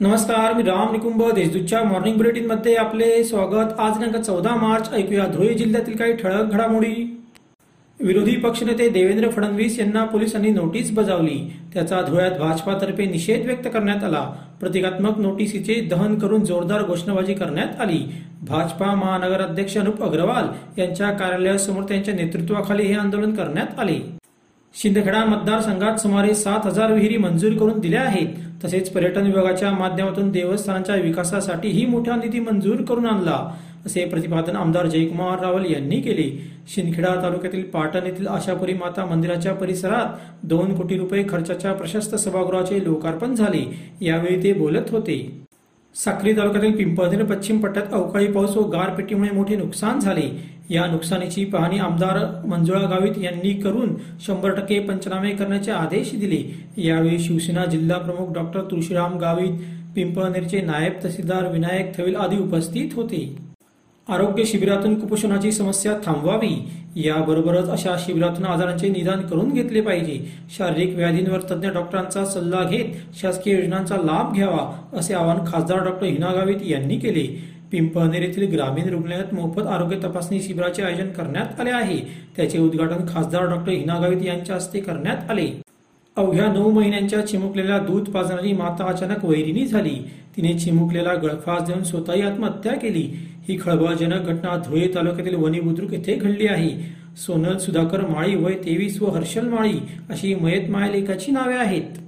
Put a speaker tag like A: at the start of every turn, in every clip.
A: नमस्कार मी राम निकुंभ देशदूतच्या मॉर्निंग बुलेटिनमध्ये आपले स्वागत. आज दिनांक चौदा मार्च ऐकूया धुळे जिल्ह्यातील काही ठळक घडामोडी. विरोधी पक्षनेते देवेंद्र फडणवीस यांना पोलिसांनी नोटीस बजावली. त्याचा धुळ्यात भाजपातर्फे निषेध व्यक्त करण्यात आला. प्रतिकात्मक नोटिसीचे दहन करून जोरदार घोषणाबाजी करण्यात आली. भाजपा महानगराध्यक्ष अनुप अग्रवाल यांच्या कार्यालयासमोर त्यांच्या नेतृत्वाखाली हे आंदोलन करण्यात आले. शिंदखेडा मतदारसंघात सुमारे सात हजार विहिरी मंजूर करून दिल्या आहेत. तसेच पर्यटन विभागाच्या माध्यमातून देवस्थानांच्या विकासासाठीही मोठा निधी मंजूर करून आणला असे प्रतिपादन आमदार जयकुमार रावल यांनी केले. शिंदखेडा तालुक्यातील पाटण येथील आशापुरी माता मंदिराच्या परिसरात दोन कोटी रुपये खर्चाच्या प्रशस्त सभागृहाचे लोकार्पण झाले. यावेळी ते बोलत होते. साक्री तालुक्यातील पिंपळनेर पश्चिम पट्ट्यात अवकाळी पाऊस व गारपिटीमुळे मोठे नुकसान झाले. या नुकसानीची पाहणी आमदार मंजुळा गावित यांनी करून शंभर टक्के पंचनामे करण्याचे आदेश दिले. यावेळी शिवसेना जिल्हा प्रमुख डॉक्टर तुळशीराम गावित पिंपळनेरचे नायब तहसीलदार विनायक थविल आदी उपस्थित होते. आरोग्य शिबिरातून कुपोषणाची समस्या थांबवावी याबरोबरच अशा शिबिरातून आजारांचे निदान करून घेतले पाहिजे. शारीरिक व्याधींवर तज्ज्ञ डॉक्टरांचा सल्ला घेत शासकीय योजनांचा लाभ घ्यावा असे आवाहन खासदार डॉक्टर हिना गावित यांनी केले. पिंपळनेर येथील ग्रामीण रुग्णालयात मोफत आरोग्य तपासणी शिबिराचे आयोजन करण्यात आले आहे. त्याचे उद्घाटन खासदार डॉक्टर हिना गावित यांच्या हस्ते करण्यात आले. अवघ्या नऊ महिन्यांच्या चिमुकलेल्या दूध पाजणारी माता अचानक वैरिणी झाली. तिने चिमुकलेला गळफास देऊन स्वतःही आत्महत्या केली. ही खळबळजनक घटना धुळे तालुक्यातील वणी बुद्रुक येथे घडली आहे. सोनल सुधाकर माळी वय तेवीस व हर्षल माळी अशी मयत मायलेखाची नावे आहेत.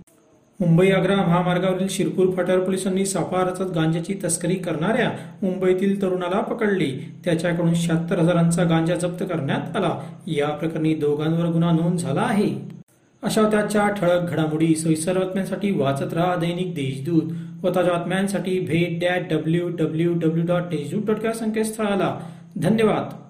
A: मुंबई आग्रा महामार्गावरील शिरपूर फाट्यावर पोलिसांनी सापळा रचत गांजाची तस्करी करणाऱ्या मुंबईतील तरुणाला पकडले. त्याच्याकडून शहात्तर हजारांचा गांजा जप्त करण्यात आला. या प्रकरणी दोघांवर गुन्हा नोंद झाला आहे. अशा त्याच्या ठळक घडामोडी सोयीसर बातम्यांसाठी वाचत राहा दैनिक देशदूत व ताज्या बातम्यांसाठी भेट that W W W dot Deshdoot dot या संकेतस्थळाला. धन्यवाद.